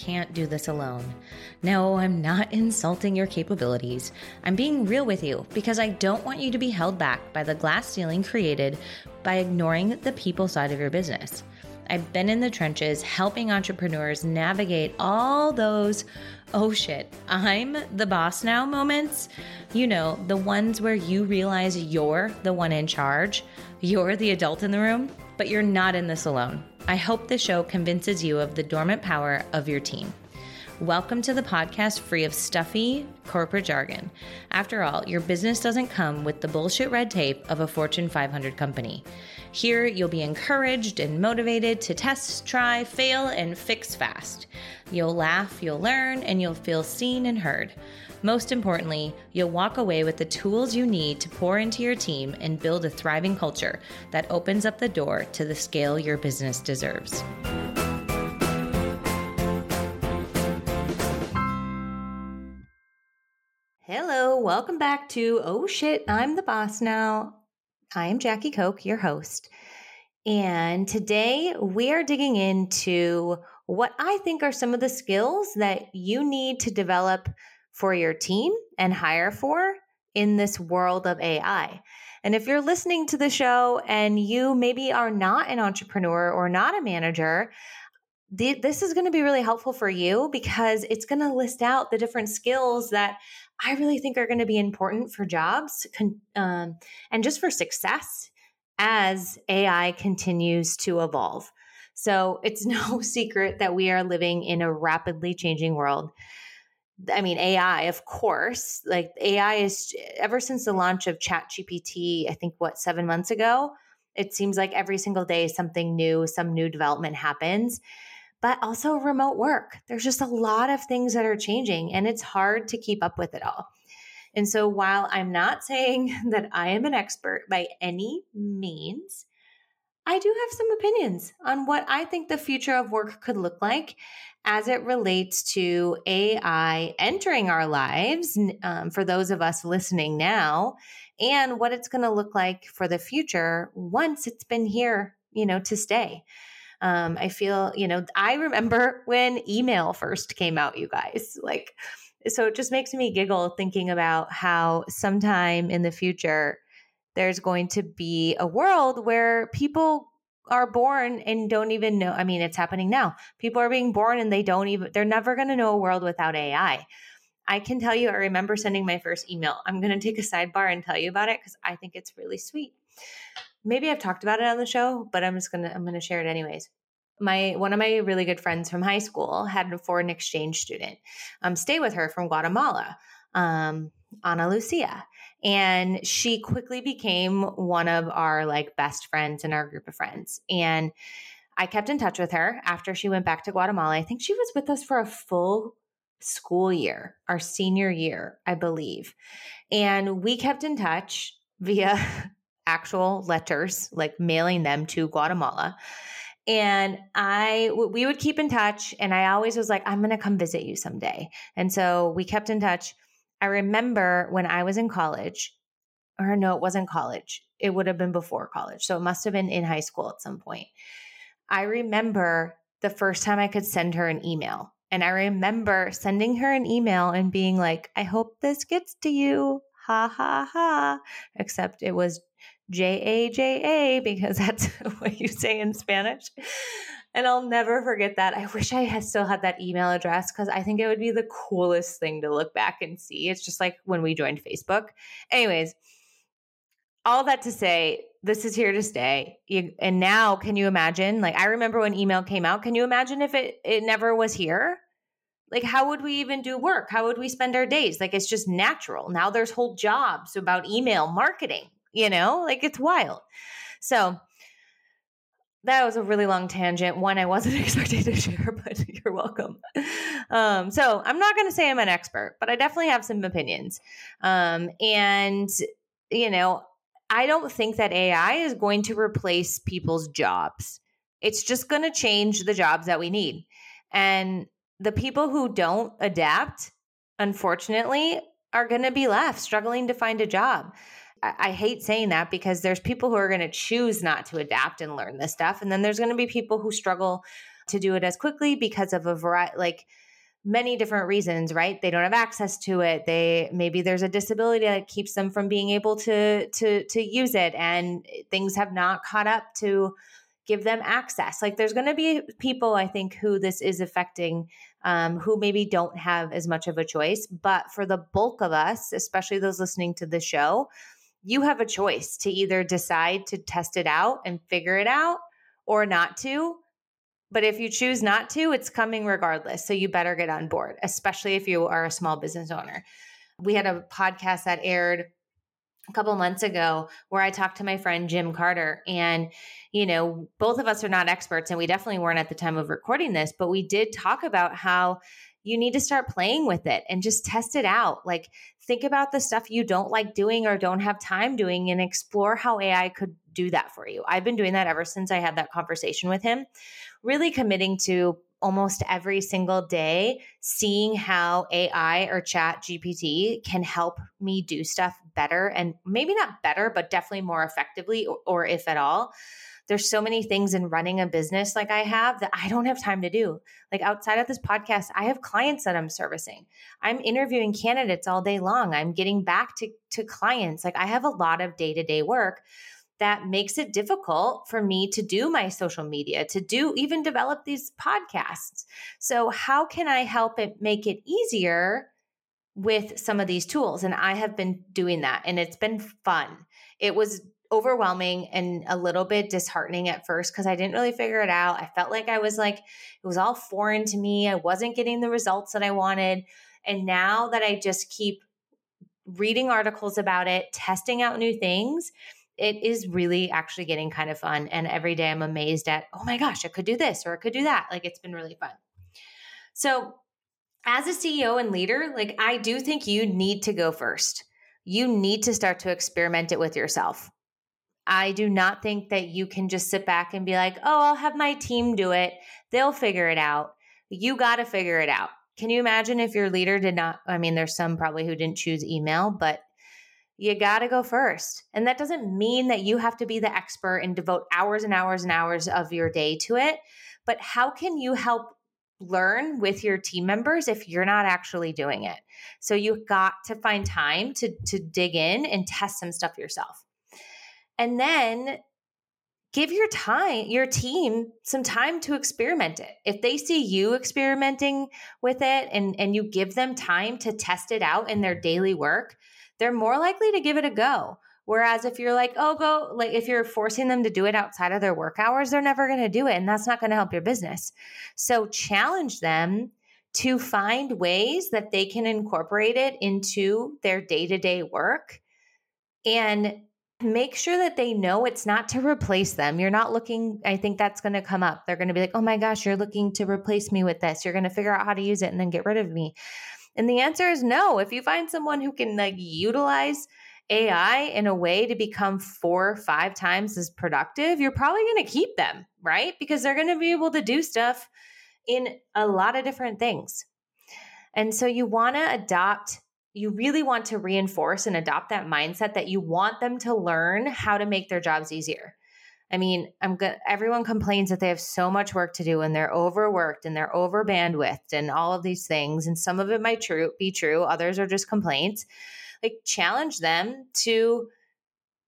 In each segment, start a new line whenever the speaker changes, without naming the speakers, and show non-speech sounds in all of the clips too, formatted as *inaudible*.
can't do this alone. No, I'm not *laughs* insulting your capabilities. I'm being real with you because I don't want you to be held back by the glass ceiling created by ignoring the people side of your business. I've been in the trenches helping entrepreneurs navigate all those, oh shit, I'm the boss now moments. You know, the ones where you realize you're the one in charge, you're the adult in the room, but you're not in this alone. I hope the show convinces you of the dormant power of your team. Welcome to the podcast free of stuffy corporate jargon. After all, your business doesn't come with the bullshit red tape of a Fortune 500 company. Here, you'll be encouraged and motivated to test, try, fail, and fix fast. You'll laugh, you'll learn, and you'll feel seen and heard. Most importantly, you'll walk away with the tools you need to pour into your team and build a thriving culture that opens up the door to the scale your business deserves. Hello, welcome back to Oh Shit, I'm the Boss Now. I am Jackie Koch, your host. And today we are digging into what I think are some of the skills that you need to develop for your team and hire for in this world of AI. And if you're listening to the show and you maybe are not an entrepreneur or not a manager, this is going to be really helpful for you because it's going to list out the different skills that I really think are going to be important for jobs um, and just for success as AI continues to evolve. So it's *laughs* no secret that we are living in a rapidly changing world. I mean, AI, of course, like AI is ever since the launch of ChatGPT, I think what, seven months ago, it seems like every single day something new, some new development happens but also remote work. There's just a lot of things that are changing and it's hard to keep up with it all. And so while I'm not *laughs* saying that I am an expert by any means, I do have some opinions on what I think the future of work could look like as it relates to AI entering our lives um, for those of us listening now, and what it's going to look like for the future once it's been here, you know, to stay. Um, I feel, you know, I remember when email first came out, you guys, like, so it just makes me giggle thinking about how sometime in the future there's going to be a world where people are born and don't even know. I mean, it's happening now. People are being born and they don't even, they're never going to know a world without AI. I can tell you, I remember sending my first email. I'm going to take a sidebar and tell you about it because I think it's really sweet maybe I've talked about it on the show, but I'm just gonna I'm gonna share it anyways. My one of my really good friends from high school had a foreign exchange student um, stay with her from Guatemala, um, Ana Lucia, and she quickly became one of our like best friends in our group of friends. And I kept in touch with her after she went back to Guatemala. I think she was with us for a full school year, our senior year, I believe. And we kept in touch via *laughs* actual letters, like mailing them to Guatemala. And I, we would keep in touch. And I always was like, I'm going to come visit you someday. And so we kept in touch. I remember when I was in college, or no, it wasn't college. It would have been before college. So it must have been in high school at some point. I remember the first time I could send her an email. And I remember sending her an email and being like, I hope this gets to you. Ha ha ha. Except it was J A J A because *laughs* that's what you say in Spanish. And I'll never forget that. I wish I had still had that email address because I think it would be the coolest thing to look back and see. It's just like when we joined Facebook. Anyways, all that to say, this is here to stay. You, and now, can you imagine? Like, I remember when email came out. Can you imagine if it it never was here? Like, how would we even do work? How would we spend our days? Like, it's just natural. Now there's whole jobs about email marketing you know, like it's wild. So that was a really long tangent. One I wasn't *laughs* expecting to share, but *laughs* you're welcome. Um, so I'm not going to say I'm an expert, but I definitely have some opinions. Um, and, you know, I don't think that AI is going to replace people's jobs. It's just going to change the jobs that we need. And the people who don't adapt, unfortunately, are going to be left struggling to find a job. I, hate saying that because there's people who are going to choose not to adapt and learn this stuff. And then there's going to be people who struggle to do it as quickly because of a variety, like many different reasons, right? They don't have access to it. They maybe there's a disability that keeps them from being able to to to use it, and things have not caught up to give them access. Like there's going to be people, I think, who this is affecting, um, who maybe don't have as much of a choice. But for the bulk of us, especially those listening to the show, you have a choice to either decide to test it out and figure it out or not to. But if you choose not to, it's coming regardless. So you better get on board, especially if you are a small business owner. We had a podcast that aired a couple months ago where I talked to my friend Jim Carter. And, you know, both of us are not experts, and we definitely weren't at the time of recording this, but we did talk about how you need to start playing with it and just test it out. Like, think about the stuff you don't like doing or don't have time doing and explore how AI could do that for you. I've been doing that ever since I had that conversation with him, really committing to almost every single day seeing how AI or chat GPT can help me do stuff better and maybe not better, but definitely more effectively, or, or, if at all. There's so many things in running a business like I have that I don't have time to do. Like outside of this podcast, I have clients that I'm servicing. I'm interviewing candidates all day long. I'm getting back to, to clients. Like I have a lot of day to day work that makes it difficult for me to do my social media, to do even develop these podcasts. So, how can I help it make it easier with some of these tools? And I have been doing that and it's been fun. It was overwhelming and a little bit disheartening at first because I didn't really figure it out. I felt like I was like, it was all foreign to me. I wasn't getting the results that I wanted. And now that I just keep reading articles about it, testing out new things, it is really actually getting kind of fun. And every day I'm amazed at, oh my gosh, I could do this or I could do that. Like it's been really fun. So, as a CEO and leader, like I do think you need to go first. You need to start to experiment it with yourself. I do not think that you can just sit back and be like, oh, I'll have my team do it. They'll figure it out. You got to figure it out. Can you imagine if your leader did not? I mean, there's some probably who didn't choose email, but you got to go first. And that doesn't mean that you have to be the expert and devote hours and hours and hours of your day to it. But how can you help learn with your team members if you're not actually doing it? So you've got to find time to, to dig in and test some stuff yourself. And then give your time your team some time to experiment it if they see you experimenting with it and and you give them time to test it out in their daily work they're more likely to give it a go. Whereas if you're like, oh, go, like if you're forcing them to do it outside of their work hours, they're never going to do it. And that's not going to help your business. So challenge them to find ways that they can incorporate it into their day to day work and make sure that they know it's not to replace them. You're not looking, I think that's going to come up. They're going to be like, oh my gosh, you're looking to replace me with this. You're going to figure out how to use it and then get rid of me. And the answer is no. If you find someone who can like utilize AI in a way to become four or five times as productive, you're probably going to keep them, right? Because they're going to be able to do stuff in a lot of different things. And so you want to adopt, you really want to reinforce and adopt that mindset that you want them to learn how to make their jobs easier. I mean, I'm good. Everyone complains that they have so much work to do and they're overworked and they're over bandwidth and all of these things. And some of it might true be true. Others are just complaints. Like challenge them to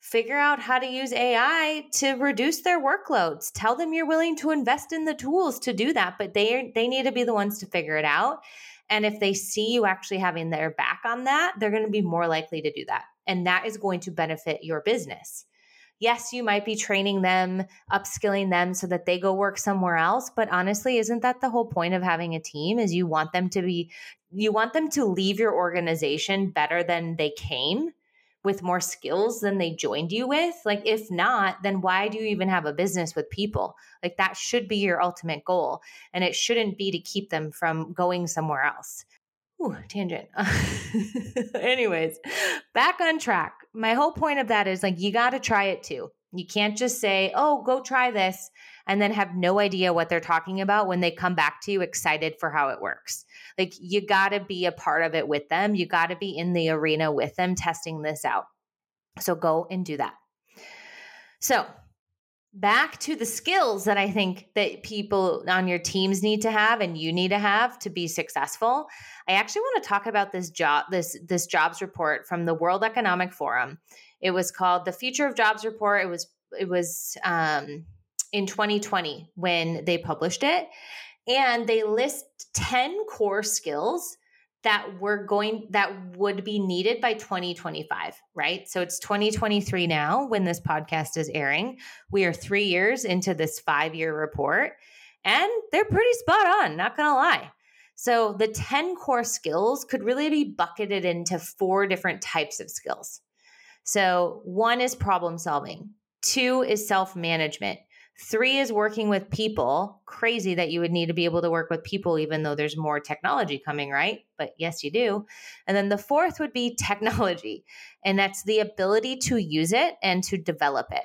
figure out how to use AI to reduce their workloads. Tell them you're willing to invest in the tools to do that, but they they need to be the ones to figure it out. And if they see you actually having their back on that, they're going to be more likely to do that. And that is going to benefit your business yes, you might be training them, upskilling them so that they go work somewhere else. But honestly, isn't that the whole point of having a team is you want them to be, you want them to leave your organization better than they came with more skills than they joined you with? Like, if not, then why do you even have a business with people? Like, that should be your ultimate goal. And it shouldn't be to keep them from going somewhere else. Ooh, tangent. *laughs* Anyways, back on track. My whole point of that is like, you got to try it too. You can't just say, oh, go try this, and then have no idea what they're talking about when they come back to you excited for how it works. Like, you got to be a part of it with them. You got to be in the arena with them testing this out. So go and do that. So, back to the skills that I think that people on your teams need to have and you need to have to be successful. I actually want to talk about this job this this jobs report from the World Economic Forum. It was called the Future of Jobs report. It was it was um, in 2020 when they published it and they list 10 core skills that were going that would be needed by 2025 right? So it's 2023 now when this podcast is airing. We are three years into this five year report and they're pretty spot on not gonna lie. So the 10 core skills could really be bucketed into four different types of skills. So one is problem solving two is self management Three is working with people. Crazy that you would need to be able to work with people, even though there's more technology coming, right? But yes, you do. And then the fourth would be technology, and that's the ability to use it and to develop it.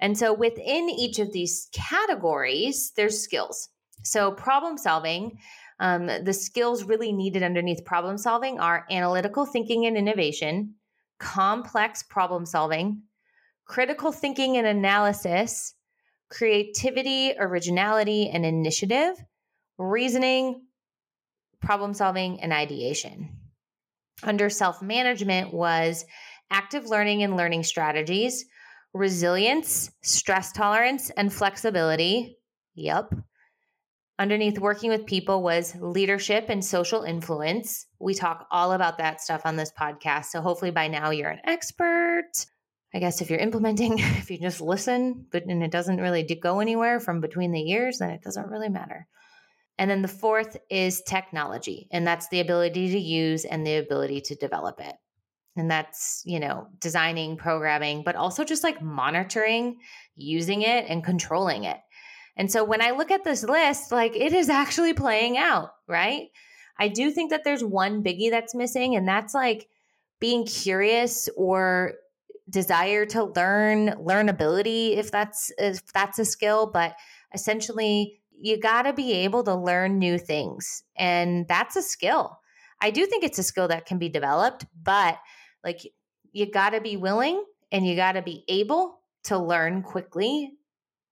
And so within each of these categories, there's skills. So problem solving, um, the skills really needed underneath problem solving are analytical thinking and innovation, complex problem solving, critical thinking and analysis, creativity, originality, and initiative, reasoning, problem solving, and ideation. Under self management was active learning and learning strategies, resilience, stress tolerance, and flexibility. Yep. Underneath working with people was leadership and social influence. We talk all about that stuff on this podcast. So hopefully by now you're an expert. I guess if you're implementing, *laughs* if you just listen, but and it doesn't really go anywhere from between the years, then it doesn't really matter. And then the fourth is technology, and that's the ability to use and the ability to develop it. And that's, you know, designing, programming, but also just like monitoring, using it, and controlling it. And so when I look at this list, like it is actually playing out, right? I do think that there's one biggie that's missing, and that's like being curious or desire to learn learnability if that's if that's a skill but essentially you got to be able to learn new things and that's a skill. I do think it's a skill that can be developed but like you got to be willing and you got to be able to learn quickly.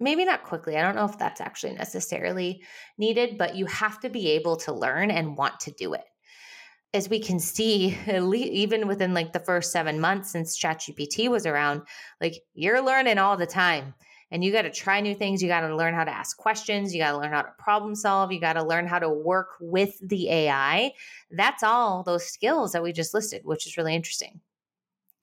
Maybe not quickly i don't know if that's actually necessarily needed but you have to be able to learn and want to do it as we can see, *laughs* even within like the first seven months since ChatGPT was around, like you're learning all the time. And you got to try new things. You got to learn how to ask questions. You got to learn how to problem solve. You got to learn how to work with the AI. That's all those skills that we just listed, which is really interesting.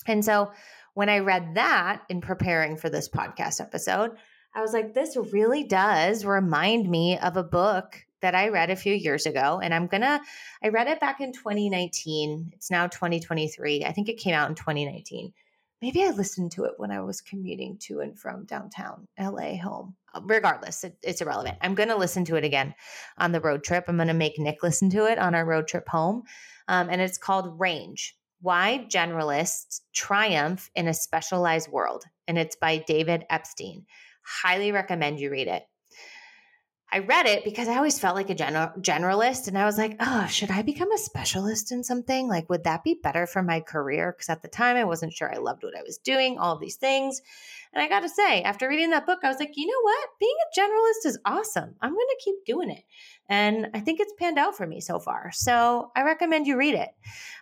And so when I read that in preparing for this podcast episode, I was like, this really does remind me of a book that I read a few years ago. And I'm going to, I read it back in 2019. It's now 2023. I think it came out in 2019. Maybe I listened to it when I was commuting to and from downtown LA home. Regardless, it, it's irrelevant. I'm going to listen to it again on the road trip. I'm going to make Nick listen to it on our road trip home. Um, and it's called Range Why Generalists Triumph in a Specialized World. And it's by David Epstein. Highly recommend you read it. I read it because I always felt like a general, generalist. And I was like, oh, should I become a specialist in something? Like, would that be better for my career? Because at the time, I wasn't sure I loved what I was doing, all these things. And I got to say, after reading that book, I was like, you know what? Being a generalist is awesome. I'm going to keep doing it. And I think it's panned out for me so far. So I recommend you read it.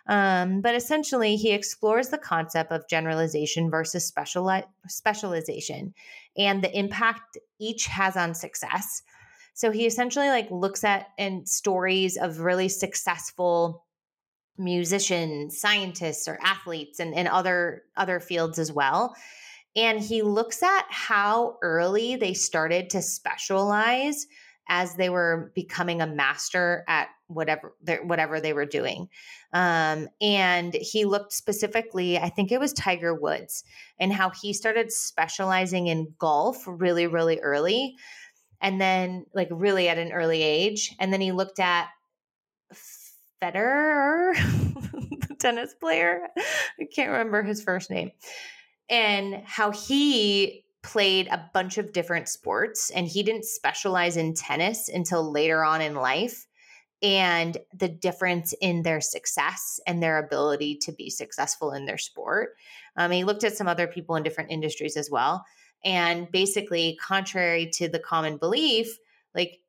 Um, but essentially, he explores the concept of generalization versus speciali- specialization and the impact each has on success so he essentially like looks at and stories of really successful musicians, scientists, or athletes and, and other other fields as well. And he looks at how early they started to specialize as they were becoming a master at whatever whatever they were doing. Um, and he looked specifically, I think it was Tiger Woods, and how he started specializing in golf really, really early and then like really at an early age. And then he looked at Federer, *laughs* the tennis player. I can't remember his first name. And how he played a bunch of different sports and he didn't specialize in tennis until later on in life and the difference in their success and their ability to be successful in their sport. Um, he looked at some other people in different industries as well. And basically, contrary to the common belief, like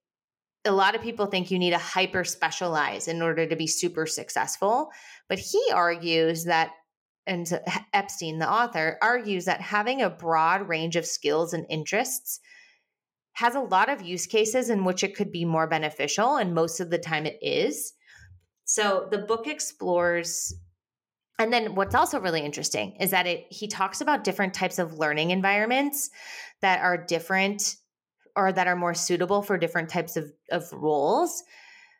a lot of people think you need to hyper specialize in order to be super successful. But he argues that, and Epstein, the author, argues that having a broad range of skills and interests has a lot of use cases in which it could be more beneficial. And most of the time it is. So the book explores and then what's also really interesting is that it he talks about different types of learning environments that are different or that are more suitable for different types of, of roles.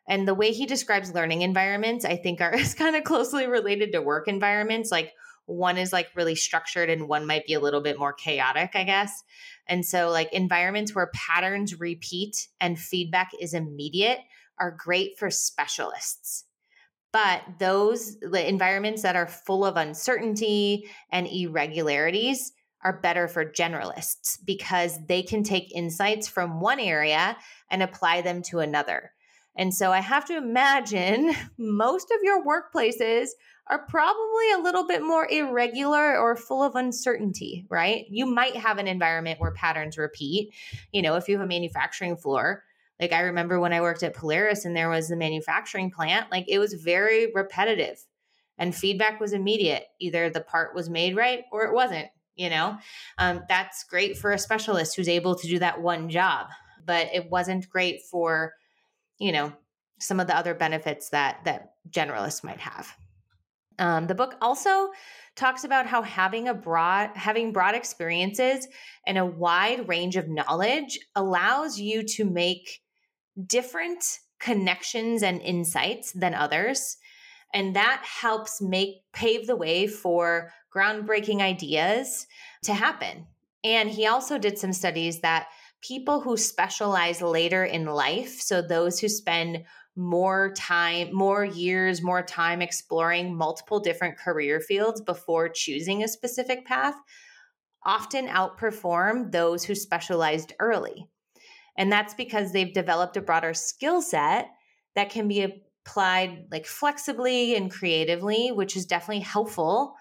And the way he describes learning environments, I think are *laughs* is kind of closely related to work environments. Like one is like really structured and one might be a little bit more chaotic, I guess. And so like environments where patterns repeat and feedback is immediate are great for specialists but those environments that are full of uncertainty and irregularities are better for generalists because they can take insights from one area and apply them to another. And so I have to imagine *laughs* most of your workplaces are probably a little bit more irregular or full of uncertainty, right? You might have an environment where patterns repeat. You know, if you have a manufacturing floor, like I remember when I worked at Polaris and there was the manufacturing plant, like it was very repetitive and feedback was immediate. Either the part was made right or it wasn't, you know? Um, that's great for a specialist who's able to do that one job, but it wasn't great for, you know, some of the other benefits that that generalists might have. Um, the book also talks about how having a broad having broad experiences and a wide range of knowledge allows you to make different connections and insights than others and that helps make pave the way for groundbreaking ideas to happen and he also did some studies that people who specialize later in life so those who spend more time, more years, more time exploring multiple different career fields before choosing a specific path often outperform those who specialized early. And that's because they've developed a broader skill set that can be applied like flexibly and creatively, which is definitely helpful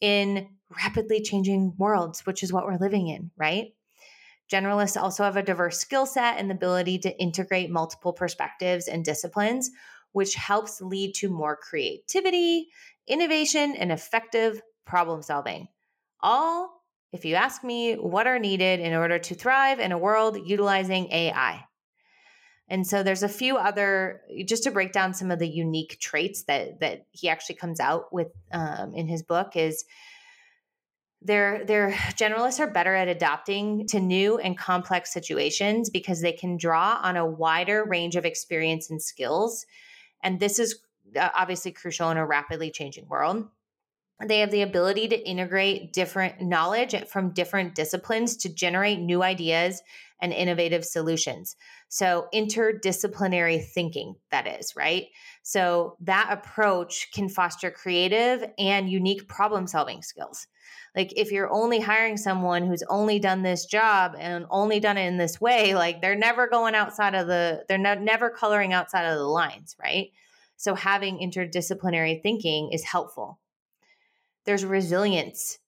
in rapidly changing worlds, which is what we're living in, right? Generalists also have a diverse skill set and the ability to integrate multiple perspectives and disciplines, which helps lead to more creativity, innovation, and effective problem solving. All, if you ask me, what are needed in order to thrive in a world utilizing AI. And so there's a few other, just to break down some of the unique traits that that he actually comes out with um, in his book is their their generalists are better at adapting to new and complex situations because they can draw on a wider range of experience and skills and this is uh, obviously crucial in a rapidly changing world they have the ability to integrate different knowledge from different disciplines to generate new ideas and innovative solutions. So interdisciplinary thinking that is right? So that approach can foster creative and unique problem solving skills. Like if you're only hiring someone who's only done this job and only done it in this way like they're never going outside of the they're ne- never coloring outside of the lines right? So having interdisciplinary thinking is helpful there's resilience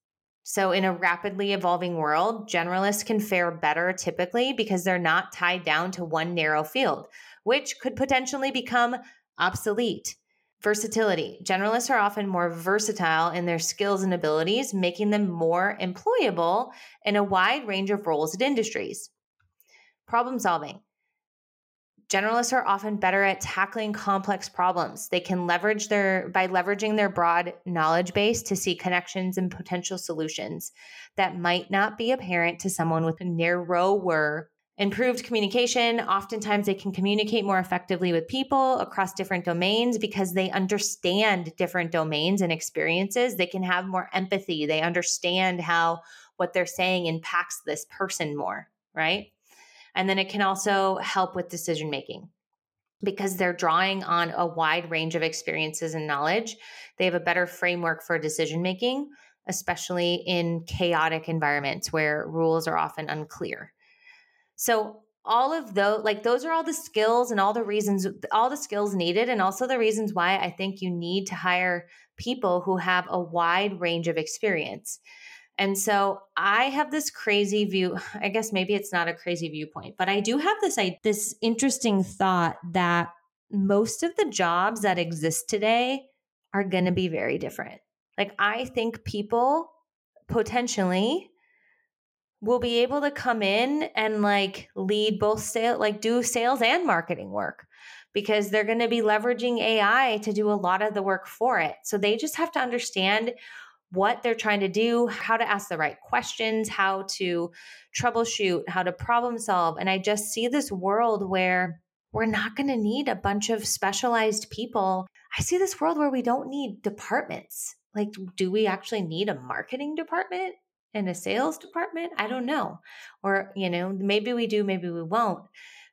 so in a rapidly evolving world generalists can fare better typically because they're not tied down to one narrow field which could potentially become obsolete Versatility. Generalists are often more versatile in their skills and abilities, making them more employable in a wide range of roles and industries. Problem solving. Generalists are often better at tackling complex problems. They can leverage their by leveraging their broad knowledge base to see connections and potential solutions that might not be apparent to someone with a narrower Improved communication. Oftentimes, they can communicate more effectively with people across different domains because they understand different domains and experiences. They can have more empathy. They understand how what they're saying impacts this person more, right? And then it can also help with decision making because they're drawing on a wide range of experiences and knowledge. They have a better framework for decision making, especially in chaotic environments where rules are often unclear. So all of those like those are all the skills and all the reasons all the skills needed and also the reasons why I think you need to hire people who have a wide range of experience. And so I have this crazy view. *sighs* I guess maybe it's not a crazy viewpoint, but I do have this I, this interesting thought that most of the jobs that exist today are going to be very different. Like I think people potentially will be able to come in and like lead both sale like do sales and marketing work because they're going to be leveraging AI to do a lot of the work for it. So they just have to understand what they're trying to do, how to ask the right questions, how to troubleshoot, how to problem solve. And I just see this world where we're not going to need a bunch of specialized people. I see this world where we don't need departments. Like, do we actually need a marketing department and a sales department? I don't know. Or, you know, maybe we do, maybe we won't.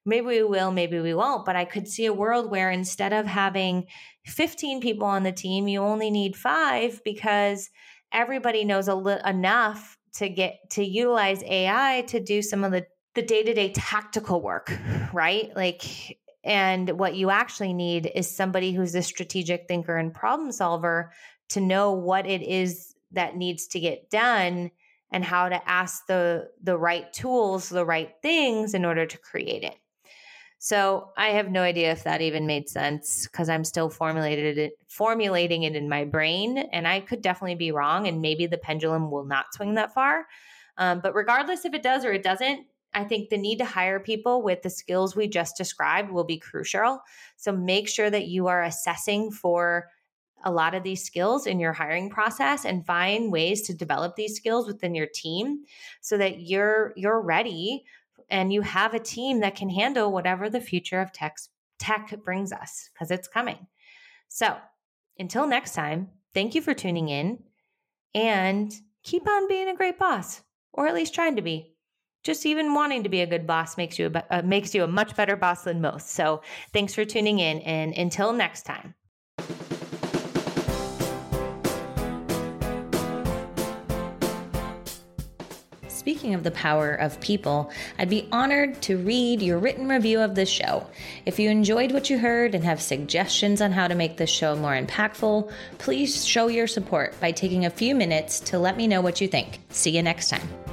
Maybe we will, maybe we won't. But I could see a world where instead of having 15 people on the team, you only need five because everybody knows a li- enough to get to utilize AI to do some of the the day-to-day tactical work, right? Like and what you actually need is somebody who's a strategic thinker and problem solver to know what it is that needs to get done and how to ask the the right tools, the right things in order to create it. So I have no idea if that even made sense because I'm still formulated it, formulating it in my brain, and I could definitely be wrong, and maybe the pendulum will not swing that far. Um, but regardless if it does or it doesn't, I think the need to hire people with the skills we just described will be crucial. So make sure that you are assessing for a lot of these skills in your hiring process and find ways to develop these skills within your team so that you're you're ready and you have a team that can handle whatever the future of tech tech brings us because it's coming. So, until next time, thank you for tuning in and keep on being a great boss or at least trying to be just even wanting to be a good boss makes you a, uh, makes you a much better boss than most. So, thanks for tuning in and until next time. Speaking of the power of people, I'd be honored to read your written review of this show. If you enjoyed what you heard and have suggestions on how to make this show more impactful, please show your support by taking a few minutes to let me know what you think. See you next time.